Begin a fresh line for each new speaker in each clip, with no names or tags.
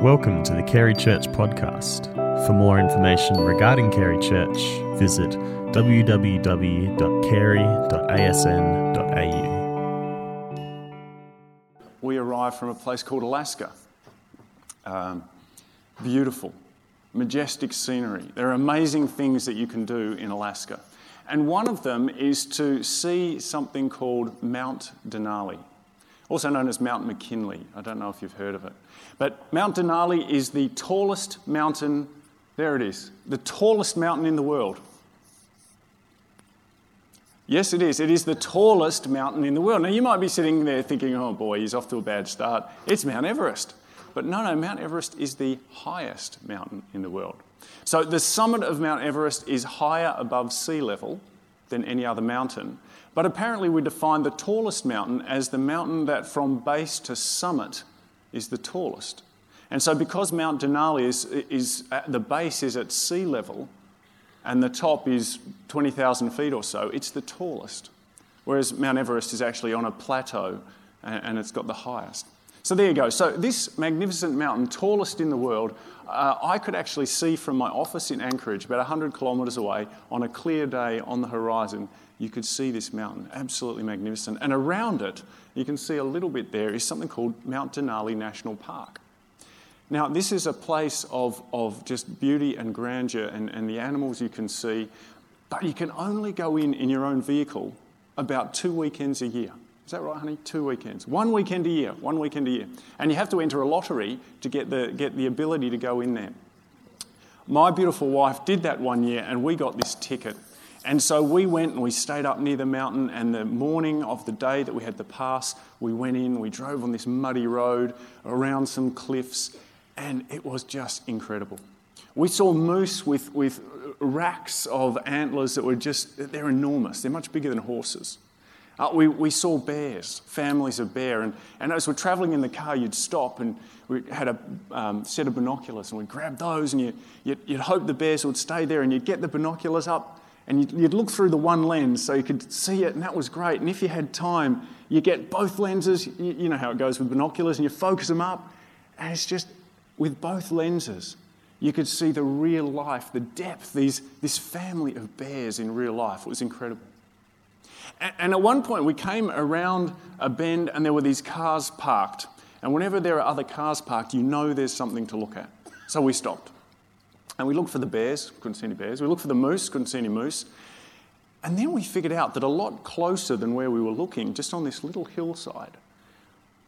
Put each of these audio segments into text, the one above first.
Welcome to the Carey Church podcast. For more information regarding Carey Church, visit www.carey.asn.au.
We arrived from a place called Alaska. Um, beautiful, majestic scenery. There are amazing things that you can do in Alaska. And one of them is to see something called Mount Denali, also known as Mount McKinley. I don't know if you've heard of it. But Mount Denali is the tallest mountain, there it is, the tallest mountain in the world. Yes, it is. It is the tallest mountain in the world. Now, you might be sitting there thinking, oh boy, he's off to a bad start. It's Mount Everest. But no, no, Mount Everest is the highest mountain in the world. So the summit of Mount Everest is higher above sea level than any other mountain. But apparently, we define the tallest mountain as the mountain that from base to summit is the tallest. And so, because Mount Denali is, is at the base is at sea level and the top is 20,000 feet or so, it's the tallest. Whereas Mount Everest is actually on a plateau and it's got the highest. So there you go. So this magnificent mountain, tallest in the world, uh, I could actually see from my office in Anchorage, about 100 kilometres away, on a clear day on the horizon. You could see this mountain, absolutely magnificent. And around it, you can see a little bit there, is something called Mount Denali National Park. Now, this is a place of, of just beauty and grandeur and, and the animals you can see, but you can only go in in your own vehicle about two weekends a year. Is that right, honey? Two weekends. One weekend a year, one weekend a year. And you have to enter a lottery to get the, get the ability to go in there. My beautiful wife did that one year, and we got this ticket. And so we went and we stayed up near the mountain, and the morning of the day that we had the pass, we went in, we drove on this muddy road around some cliffs, and it was just incredible. We saw moose with, with racks of antlers that were just, they're enormous. They're much bigger than horses. Uh, we, we saw bears, families of bear, and, and as we're traveling in the car, you'd stop and we had a um, set of binoculars and we'd grab those and you, you'd, you'd hope the bears would stay there and you'd get the binoculars up and you'd, you'd look through the one lens so you could see it and that was great. And if you had time, you get both lenses, you, you know how it goes with binoculars, and you focus them up and it's just with both lenses, you could see the real life, the depth, these, this family of bears in real life. It was incredible. And at one point, we came around a bend and there were these cars parked. And whenever there are other cars parked, you know there's something to look at. So we stopped. And we looked for the bears, couldn't see any bears. We looked for the moose, couldn't see any moose. And then we figured out that a lot closer than where we were looking, just on this little hillside,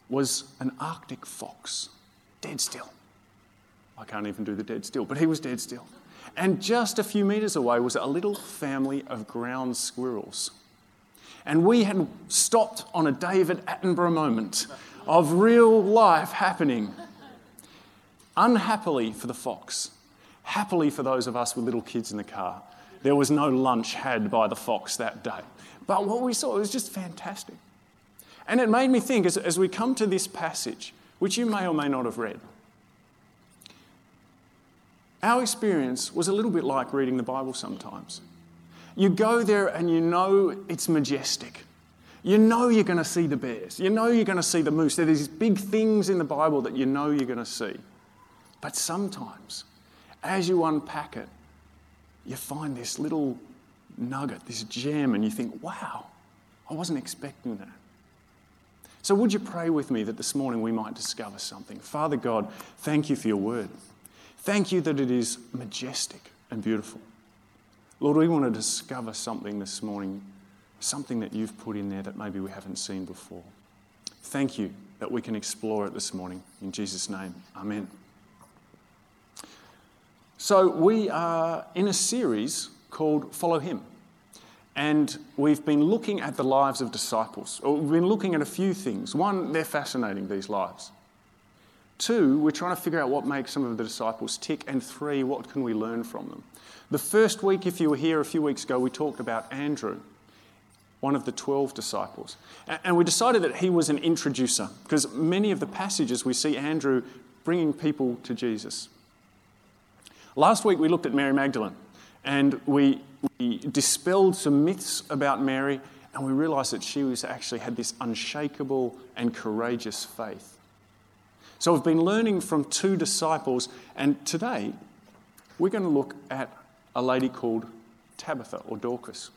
was an Arctic fox, dead still. I can't even do the dead still, but he was dead still. And just a few metres away was a little family of ground squirrels. And we had stopped on a David Attenborough moment of real life happening. Unhappily for the fox, happily for those of us with little kids in the car, there was no lunch had by the fox that day. But what we saw was just fantastic. And it made me think as, as we come to this passage, which you may or may not have read, our experience was a little bit like reading the Bible sometimes. You go there and you know it's majestic. You know you're going to see the bears. You know you're going to see the moose. There are these big things in the Bible that you know you're going to see. But sometimes, as you unpack it, you find this little nugget, this gem, and you think, wow, I wasn't expecting that. So, would you pray with me that this morning we might discover something? Father God, thank you for your word. Thank you that it is majestic and beautiful. Lord, we want to discover something this morning, something that you've put in there that maybe we haven't seen before. Thank you that we can explore it this morning. In Jesus' name, Amen. So, we are in a series called Follow Him. And we've been looking at the lives of disciples. We've been looking at a few things. One, they're fascinating, these lives. Two, we're trying to figure out what makes some of the disciples tick. And three, what can we learn from them? The first week, if you were here a few weeks ago, we talked about Andrew, one of the 12 disciples. And we decided that he was an introducer because many of the passages we see Andrew bringing people to Jesus. Last week, we looked at Mary Magdalene and we, we dispelled some myths about Mary and we realized that she was actually had this unshakable and courageous faith. So we've been learning from two disciples, and today we're going to look at a lady called Tabitha or Dorcas.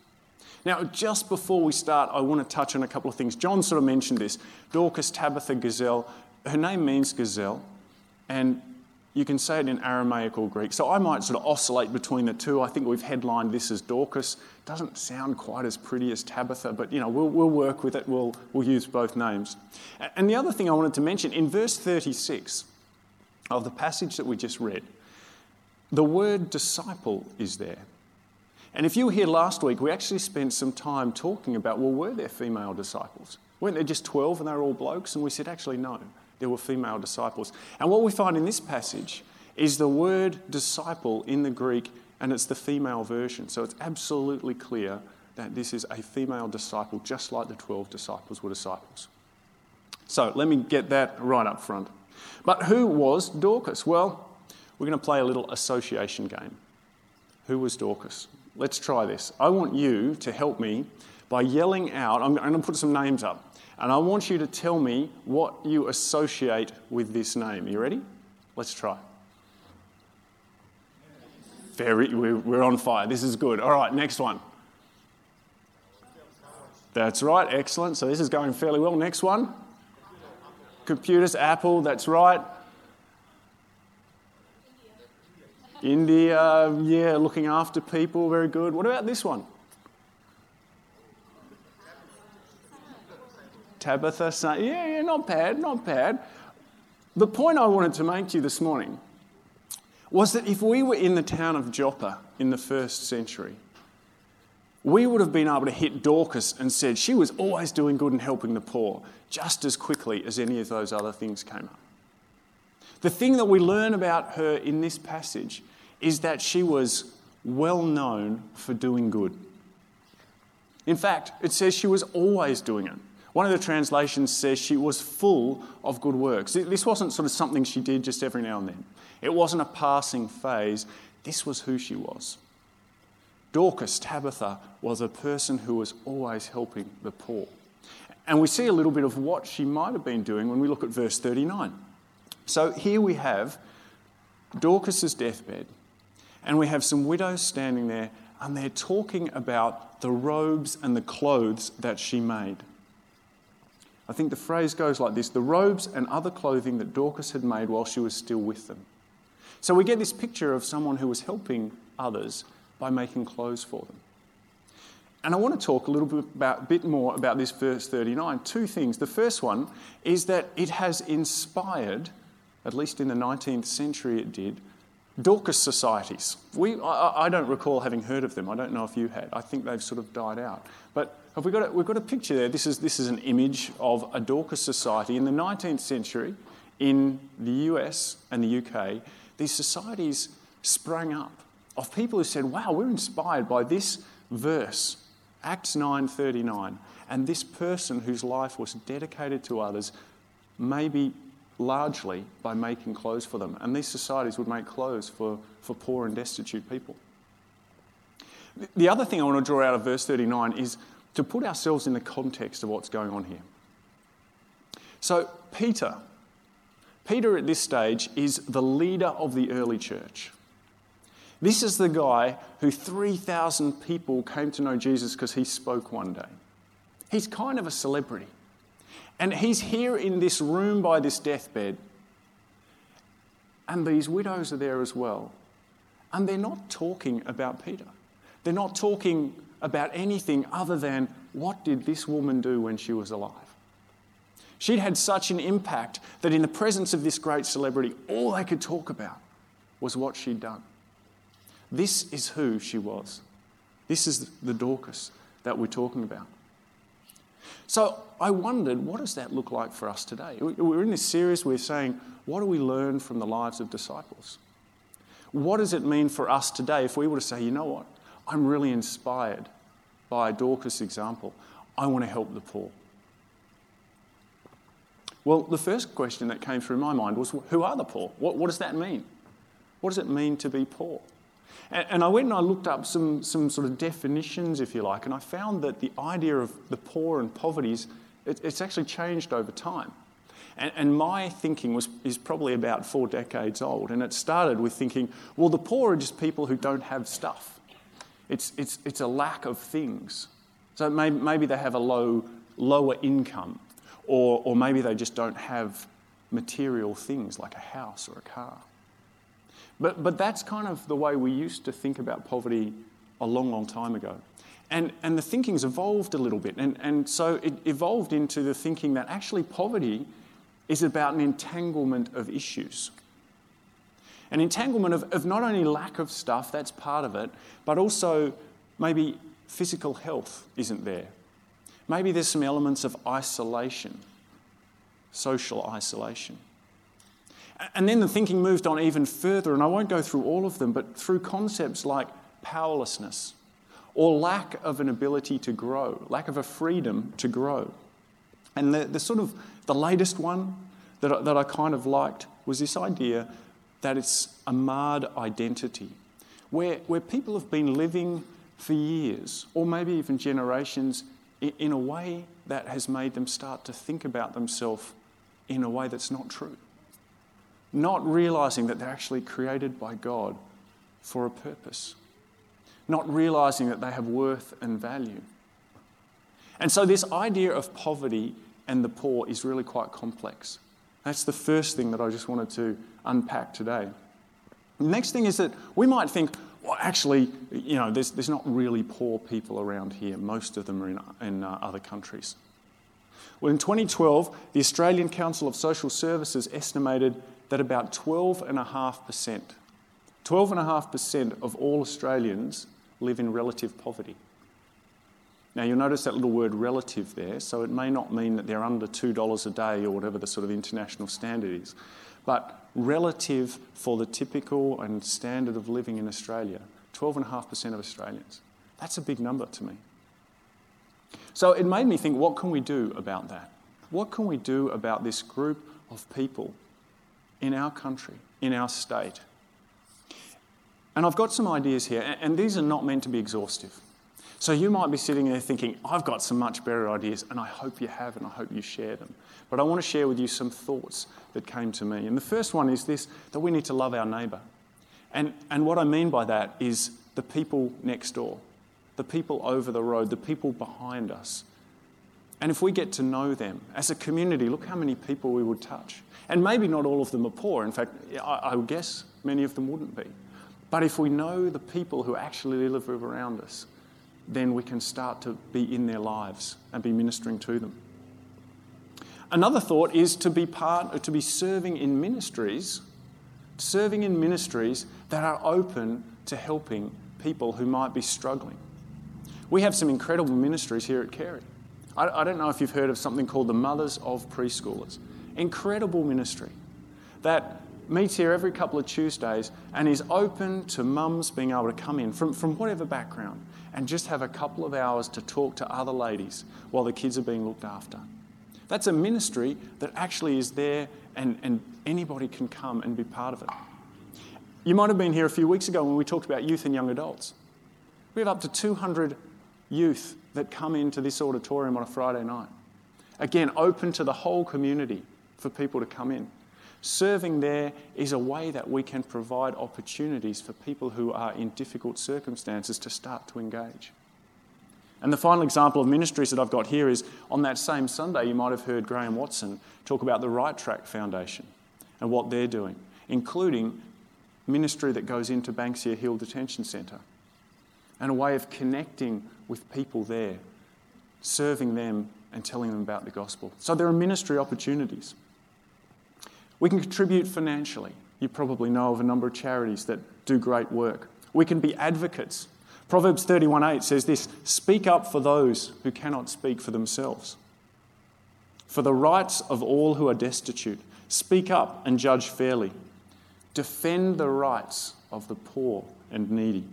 Now, just before we start, I want to touch on a couple of things. John sort of mentioned this Dorcas, Tabitha, Gazelle. Her name means gazelle, and you can say it in Aramaic or Greek. So I might sort of oscillate between the two. I think we've headlined this as Dorcas. Doesn't sound quite as pretty as Tabitha, but you know, we'll, we'll work with it. We'll, we'll use both names. And the other thing I wanted to mention in verse 36 of the passage that we just read, the word disciple is there. And if you were here last week, we actually spent some time talking about well, were there female disciples? Weren't there just 12 and they were all blokes? And we said, actually, no there were female disciples. And what we find in this passage is the word disciple in the Greek, and it's the female version. So it's absolutely clear that this is a female disciple, just like the 12 disciples were disciples. So let me get that right up front. But who was Dorcas? Well, we're going to play a little association game. Who was Dorcas? Let's try this. I want you to help me by yelling out. I'm going to put some names up. And I want you to tell me what you associate with this name. You ready? Let's try. Very, we're on fire. This is good. All right, next one. That's right, excellent. So this is going fairly well. Next one. Computers, Apple, that's right. India, yeah, looking after people, very good. What about this one? Tabitha saying, Yeah, yeah, not bad, not bad. The point I wanted to make to you this morning was that if we were in the town of Joppa in the first century, we would have been able to hit Dorcas and said she was always doing good and helping the poor just as quickly as any of those other things came up. The thing that we learn about her in this passage is that she was well known for doing good. In fact, it says she was always doing it. One of the translations says she was full of good works. This wasn't sort of something she did just every now and then, it wasn't a passing phase. This was who she was. Dorcas, Tabitha, was a person who was always helping the poor. And we see a little bit of what she might have been doing when we look at verse 39. So here we have Dorcas's deathbed, and we have some widows standing there, and they're talking about the robes and the clothes that she made. I think the phrase goes like this the robes and other clothing that Dorcas had made while she was still with them. So we get this picture of someone who was helping others by making clothes for them. And I want to talk a little bit, about, bit more about this verse 39. Two things. The first one is that it has inspired, at least in the 19th century it did, Dorcas societies. We, I, I don't recall having heard of them. I don't know if you had. I think they've sort of died out. But have we got a, we've got a picture there. This is, this is an image of a Dorcas society. In the 19th century, in the US and the UK, these societies sprang up of people who said, wow, we're inspired by this verse, Acts 9.39, and this person whose life was dedicated to others, maybe largely by making clothes for them. And these societies would make clothes for, for poor and destitute people. The other thing I want to draw out of verse 39 is to put ourselves in the context of what's going on here. So, Peter, Peter at this stage is the leader of the early church. This is the guy who 3,000 people came to know Jesus because he spoke one day. He's kind of a celebrity. And he's here in this room by this deathbed. And these widows are there as well. And they're not talking about Peter. They're not talking about anything other than what did this woman do when she was alive? She'd had such an impact that in the presence of this great celebrity, all they could talk about was what she'd done. This is who she was. This is the Dorcas that we're talking about. So I wondered, what does that look like for us today? We're in this series, we're saying, what do we learn from the lives of disciples? What does it mean for us today if we were to say, you know what, I'm really inspired by Dorcas' example. I want to help the poor. Well, the first question that came through my mind was who are the poor? What, what does that mean? What does it mean to be poor? And, and I went and I looked up some, some sort of definitions, if you like, and I found that the idea of the poor and poverty is it, it's actually changed over time. And, and, my thinking was, is probably about four decades old. And it started with thinking, well, the poor are just people who don't have stuff. It's, it's, it's a lack of things. So maybe, maybe they have a low, lower income, or, or maybe they just don't have material things like a house or a car. But, but that's kind of the way we used to think about poverty a long, long time ago. And, and the thinking's evolved a little bit. And, and so it evolved into the thinking that actually poverty is about an entanglement of issues. An entanglement of, of not only lack of stuff, that's part of it, but also maybe physical health isn't there. Maybe there's some elements of isolation, social isolation. And then the thinking moved on even further, and I won't go through all of them, but through concepts like powerlessness or lack of an ability to grow, lack of a freedom to grow. And the, the sort of the latest one that that I kind of liked was this idea that it's a marred identity, where, where people have been living for years or maybe even generations in, in a way that has made them start to think about themselves in a way that's not true not realizing that they're actually created by God for a purpose, not realizing that they have worth and value. And so, this idea of poverty and the poor is really quite complex. That's the first thing that I just wanted to unpack today. The next thing is that we might think, well, actually, you know, there's, there's not really poor people around here. Most of them are in, in uh, other countries. Well, in 2012, the Australian Council of Social Services estimated that about 12.5%, 12.5% of all Australians live in relative poverty. Now, you'll notice that little word relative there, so it may not mean that they're under $2 a day or whatever the sort of international standard is, but relative for the typical and standard of living in Australia, 12.5% of Australians. That's a big number to me. So it made me think what can we do about that? What can we do about this group of people in our country, in our state. And I've got some ideas here, and these are not meant to be exhaustive. So you might be sitting there thinking, I've got some much better ideas, and I hope you have, and I hope you share them. But I want to share with you some thoughts that came to me. And the first one is this that we need to love our neighbour. And, and what I mean by that is the people next door, the people over the road, the people behind us. And if we get to know them as a community, look how many people we would touch. And maybe not all of them are poor. In fact, I, I would guess many of them wouldn't be. But if we know the people who actually live around us, then we can start to be in their lives and be ministering to them. Another thought is to be part, to be serving in ministries, serving in ministries that are open to helping people who might be struggling. We have some incredible ministries here at Carey. I, I don't know if you've heard of something called the Mothers of Preschoolers incredible ministry that meets here every couple of Tuesdays and is open to mums being able to come in from, from whatever background and just have a couple of hours to talk to other ladies while the kids are being looked after. That's a ministry that actually is there and, and anybody can come and be part of it. You might have been here a few weeks ago when we talked about youth and young adults. We have up to 200 youth that come into this auditorium on a Friday night. Again, open to the whole community for people to come in. Serving there is a way that we can provide opportunities for people who are in difficult circumstances to start to engage. And the final example of ministries that I've got here is on that same Sunday, you might have heard Graham Watson talk about the Right Track Foundation and what they're doing, including ministry that goes into Banksia Hill Detention Centre and a way of connecting with people there, serving them and telling them about the gospel. So there are ministry opportunities. We can contribute financially. You probably know of a number of charities that do great work. We can be advocates. Proverbs 31:8 says this, "Speak up for those who cannot speak for themselves. For the rights of all who are destitute, speak up and judge fairly. Defend the rights of the poor and needy."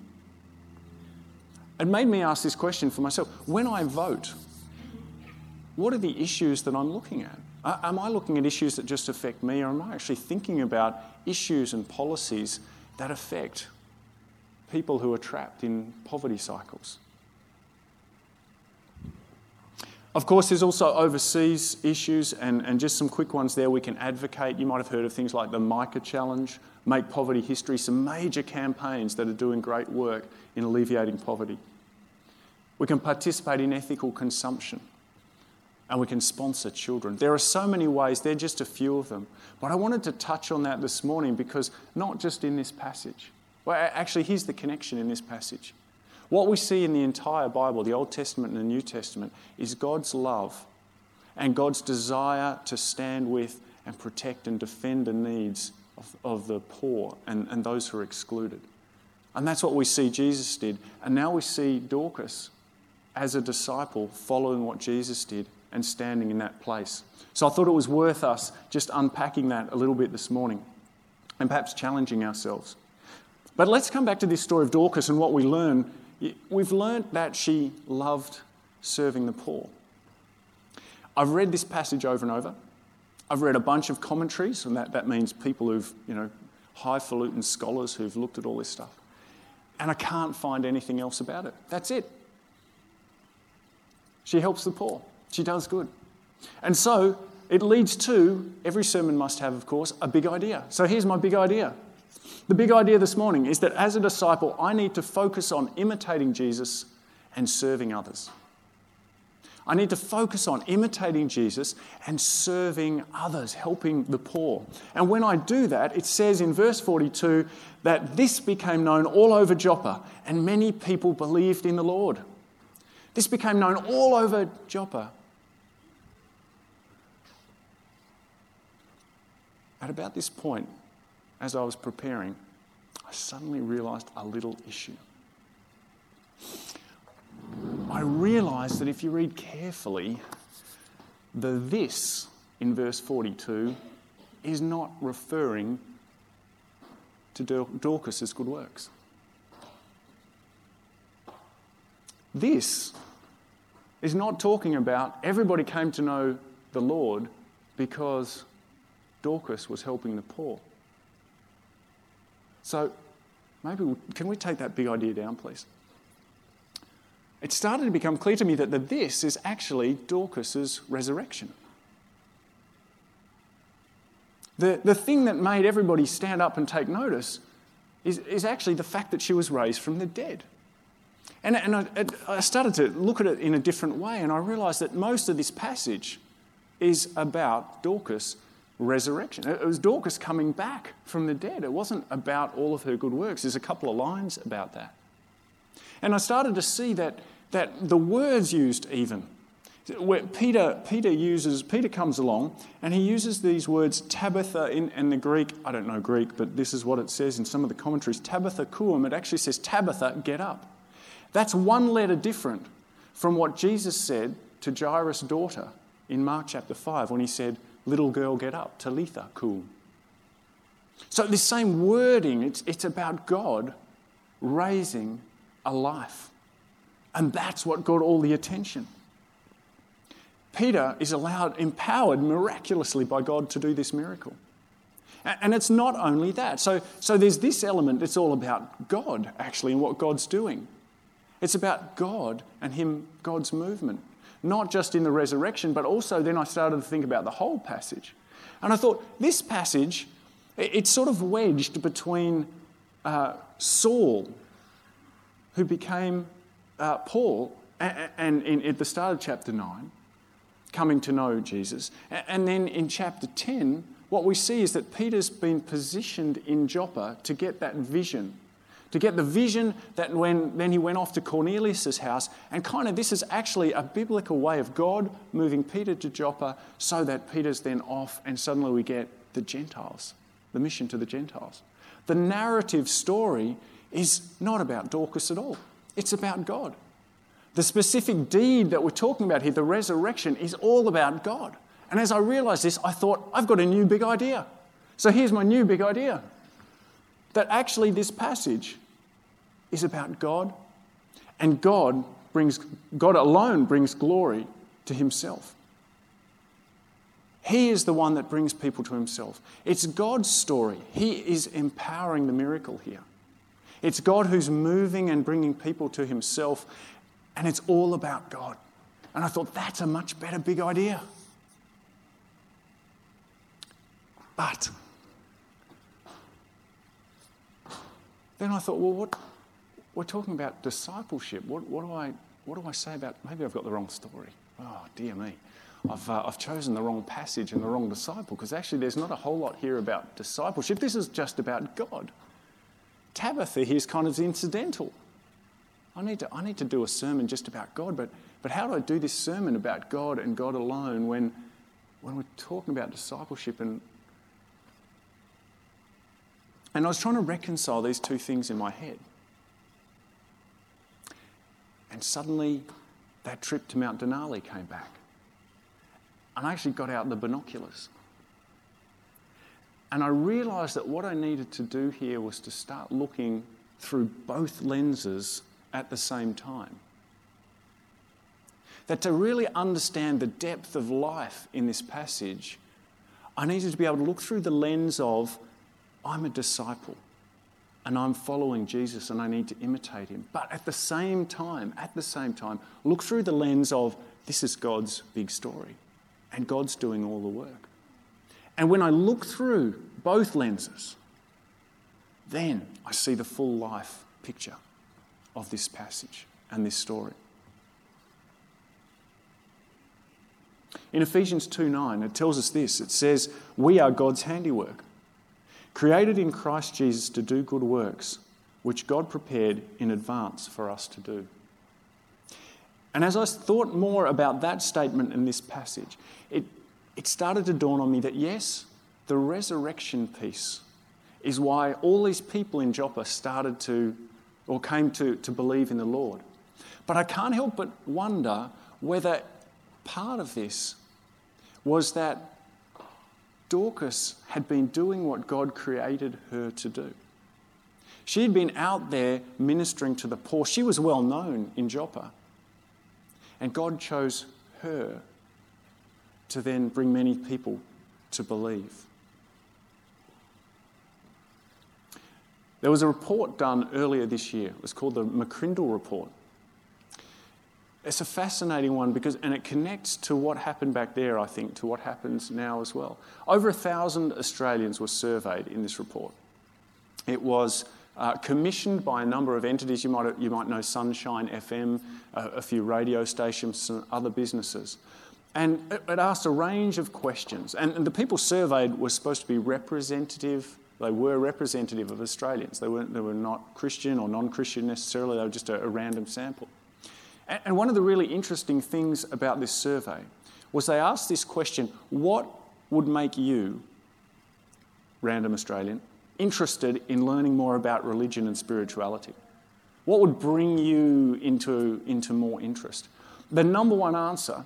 It made me ask this question for myself. When I vote, what are the issues that I'm looking at? Am I looking at issues that just affect me, or am I actually thinking about issues and policies that affect people who are trapped in poverty cycles? Of course, there's also overseas issues, and, and just some quick ones there we can advocate. You might have heard of things like the Micah Challenge, Make Poverty History, some major campaigns that are doing great work in alleviating poverty. We can participate in ethical consumption, and we can sponsor children. There are so many ways, they're just a few of them. But I wanted to touch on that this morning because not just in this passage. Well, actually, here's the connection in this passage. What we see in the entire Bible, the Old Testament and the New Testament, is God's love and God's desire to stand with and protect and defend the needs of, of the poor and, and those who are excluded. And that's what we see Jesus did. And now we see Dorcas as a disciple following what Jesus did and standing in that place. So I thought it was worth us just unpacking that a little bit this morning and perhaps challenging ourselves. But let's come back to this story of Dorcas and what we learn We've learnt that she loved serving the poor. I've read this passage over and over. I've read a bunch of commentaries, and that, that means people who've, you know, highfalutin scholars who've looked at all this stuff. And I can't find anything else about it. That's it. She helps the poor. She does good. And so it leads to every sermon must have, of course, a big idea. So here's my big idea the big idea this morning is that as a disciple, I need to focus on imitating Jesus and serving others. I need to focus on imitating Jesus and serving others, helping the poor. And when I do that, it says in verse 42 that this became known all over Joppa, and many people believed in the Lord. This became known all over Joppa. At about this point, as I was preparing, I suddenly realized a little issue. I realized that if you read carefully, the this in verse 42 is not referring to Dorcas's good works. This is not talking about everybody came to know the Lord because Dorcas was helping the poor. So maybe, we, can we take that big idea down, please? It started to become clear to me that the this is actually Dorcas's resurrection. The, the thing that made everybody stand up and take notice is, is actually the fact that she was raised from the dead. And, and I, I started to look at it in a different way, and I realized that most of this passage is about Dorcas resurrection. It was Dorcas coming back from the dead. It wasn't about all of her good works. There's a couple of lines about that. And I started to see that, that the words used, even, where Peter, Peter uses, Peter comes along and he uses these words Tabitha in, in the Greek, I don't know Greek, but this is what it says in some of the commentaries Tabitha koum, it actually says Tabitha, get up. That's one letter different from what Jesus said to Jairus' daughter in Mark chapter 5 when he said, little girl get up, Talitha, koum. So, this same wording, it's, it's about God raising a life. And that's what got all the attention. Peter is allowed, empowered miraculously by God to do this miracle. And it's not only that. So, so there's this element, it's all about God, actually, and what God's doing. It's about God and Him, God's movement not just in the resurrection, but also then I started to think about the whole passage. And I thought, this passage, it's sort of wedged between uh, Saul, who became uh, Paul, and, and at the start of chapter 9, coming to know Jesus. And then in chapter 10, what we see is that Peter's been positioned in Joppa to get that vision to get the vision that when then he went off to Cornelius' house, and kind of this is actually a biblical way of God moving Peter to Joppa so that Peter's then off, and suddenly we get the Gentiles, the mission to the Gentiles. The narrative story is not about Dorcas at all, it's about God. The specific deed that we're talking about here, the resurrection, is all about God. And as I realized this, I thought, I've got a new big idea. So here's my new big idea that actually this passage is about God, and God brings God alone brings glory to himself. He is the one that brings people to himself. It's God's story. He is empowering the miracle here. It's God who's moving and bringing people to himself, and it's all about God. And I thought, that's a much better big idea. But then I thought, well, what, we're talking about discipleship. What, what, do I, what do I say about, maybe I've got the wrong story. Oh, dear me. I've, uh, I've chosen the wrong passage and the wrong disciple because actually there's not a whole lot here about discipleship. This is just about God. Tabitha here is kind of incidental. I need to, I need to do a sermon just about God, but, but how do I do this sermon about God and God alone when, when we're talking about discipleship? And, and I was trying to reconcile these two things in my head. And suddenly, that trip to Mount Denali came back. And I actually got out the binoculars. And I realised that what I needed to do here was to start looking through both lenses at the same time. That to really understand the depth of life in this passage, I needed to be able to look through the lens of I'm a disciple and I'm following Jesus and I need to imitate him. But at the same time, at the same time, look through the lens of this is God's big story and God's doing all the work. And when I look through both lenses, then I see the full life picture of this passage and this story. In Ephesians 2 9, it tells us this it says, We are God's handiwork, created in Christ Jesus to do good works, which God prepared in advance for us to do. And as I thought more about that statement in this passage, it, it started to dawn on me that yes, the resurrection piece is why all these people in Joppa started to or came to, to believe in the Lord. But I can't help but wonder whether part of this was that Dorcas had been doing what God created her to do. She had been out there ministering to the poor. She was well known in Joppa. And God chose her to then bring many people to believe. There was a report done earlier this year. It was called the McCrindle Report. It's a fascinating one because, and it connects to what happened back there, I think, to what happens now as well. Over a thousand Australians were surveyed in this report. It was uh, commissioned by a number of entities. You might, you might know Sonshine FM, uh, a few radio stations, other businesses. And it, it asked a range of questions. And, and the people surveyed were supposed to be representative they were representative of Australians. They, weren't, they were not Christian or non Christian necessarily, they were just a, a random sample. And, one of the really interesting things about this survey was they asked this question what would make you, random Australian, interested in learning more about religion and spirituality? What would bring you into, into more interest? The number one answer,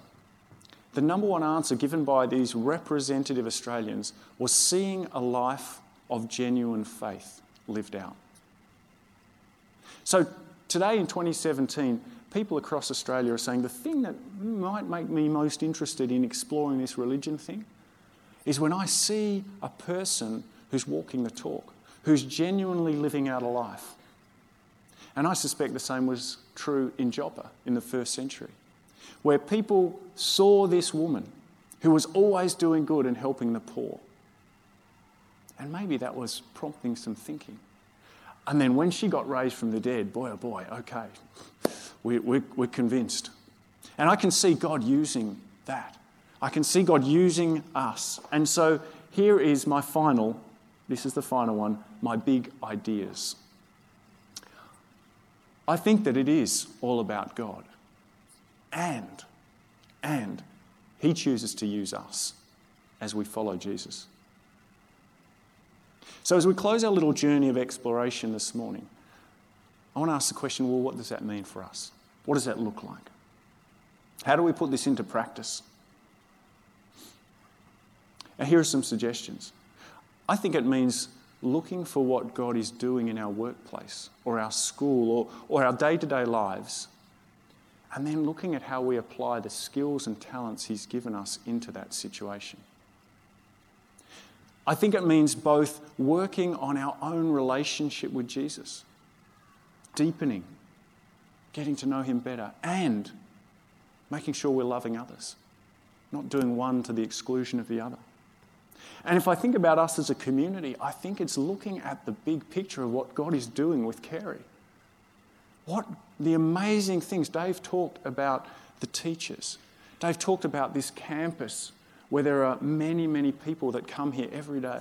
the number one answer given by these representative Australians was seeing a life of genuine faith lived out. So today in 2017, people across Australia are saying the thing that might make me most interested in exploring this religion thing is when I see a person who's walking the talk, who's genuinely living out a life. And I suspect the same was true in Joppa in the first century, where people saw this woman who was always doing good and helping the poor. And maybe that was prompting some thinking. And then when she got raised from the dead, boy, oh boy, okay, we, we, we're convinced. And I can see God using that. I can see God using us. And so here is my final, this is the final one, my big ideas. I think that it is all about God. And, and He chooses to use us as we follow Jesus. So, as we close our little journey of exploration this morning, I want to ask the question well, what does that mean for us? What does that look like? How do we put this into practice? And here are some suggestions. I think it means looking for what God is doing in our workplace or our school or, or our day to day lives, and then looking at how we apply the skills and talents He's given us into that situation. I think it means both working on our own relationship with Jesus, deepening, getting to know Him better, and making sure we're loving others, not doing one to the exclusion of the other. And if I think about us as a community, I think it's looking at the big picture of what God is doing with Carey. What the amazing things. Dave talked about the teachers. Dave talked about this campus where there are many, many people that come here every day.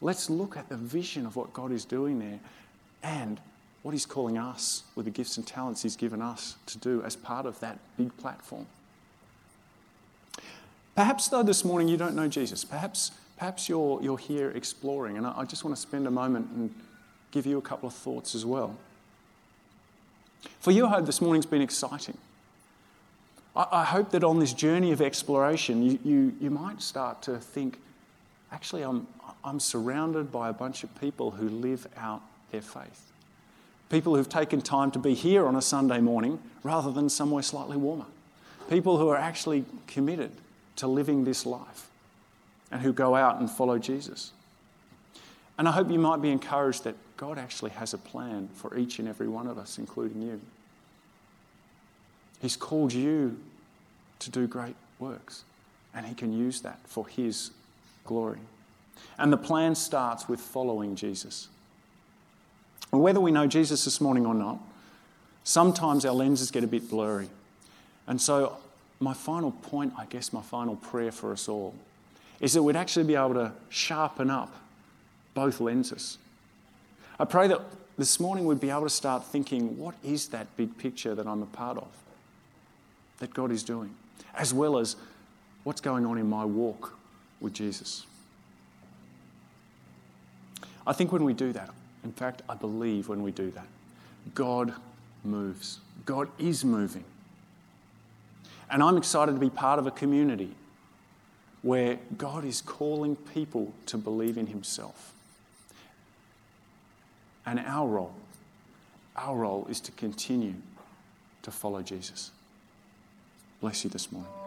Let's look at the vision of what God is doing there and what He's calling us with the gifts and talents He's given us to do as part of that big platform. Perhaps, though, this morning you don't know Jesus. Perhaps, perhaps you're, you're here exploring, and I, I just want to spend a moment and give you a couple of thoughts as well. For you, I hope this morning's been exciting. I, I hope that on this journey of exploration, you, you, you might start to think actually, I'm, I'm surrounded by a bunch of people who live out their faith. People who've taken time to be here on a Sunday morning rather than somewhere slightly warmer. People who are actually committed to living this life and who go out and follow Jesus. And I hope you might be encouraged that God actually has a plan for each and every one of us, including you. He's called you to do great works, and He can use that for His glory. And the plan starts with following Jesus. Whether we know Jesus this morning or not, sometimes our lenses get a bit blurry. And so my final point, I guess, my final prayer for us all, is that we'd actually be able to sharpen up both lenses. I pray that this morning we'd be able to start thinking what is that big picture that I'm a part of, that God is doing, as well as what's going on in my walk with Jesus. I think when we do that, in fact, I believe when we do that, God moves. God is moving. And I'm excited to be part of a community where God is calling people to believe in Himself. And our role, our role is to continue to follow Jesus. Bless you this morning.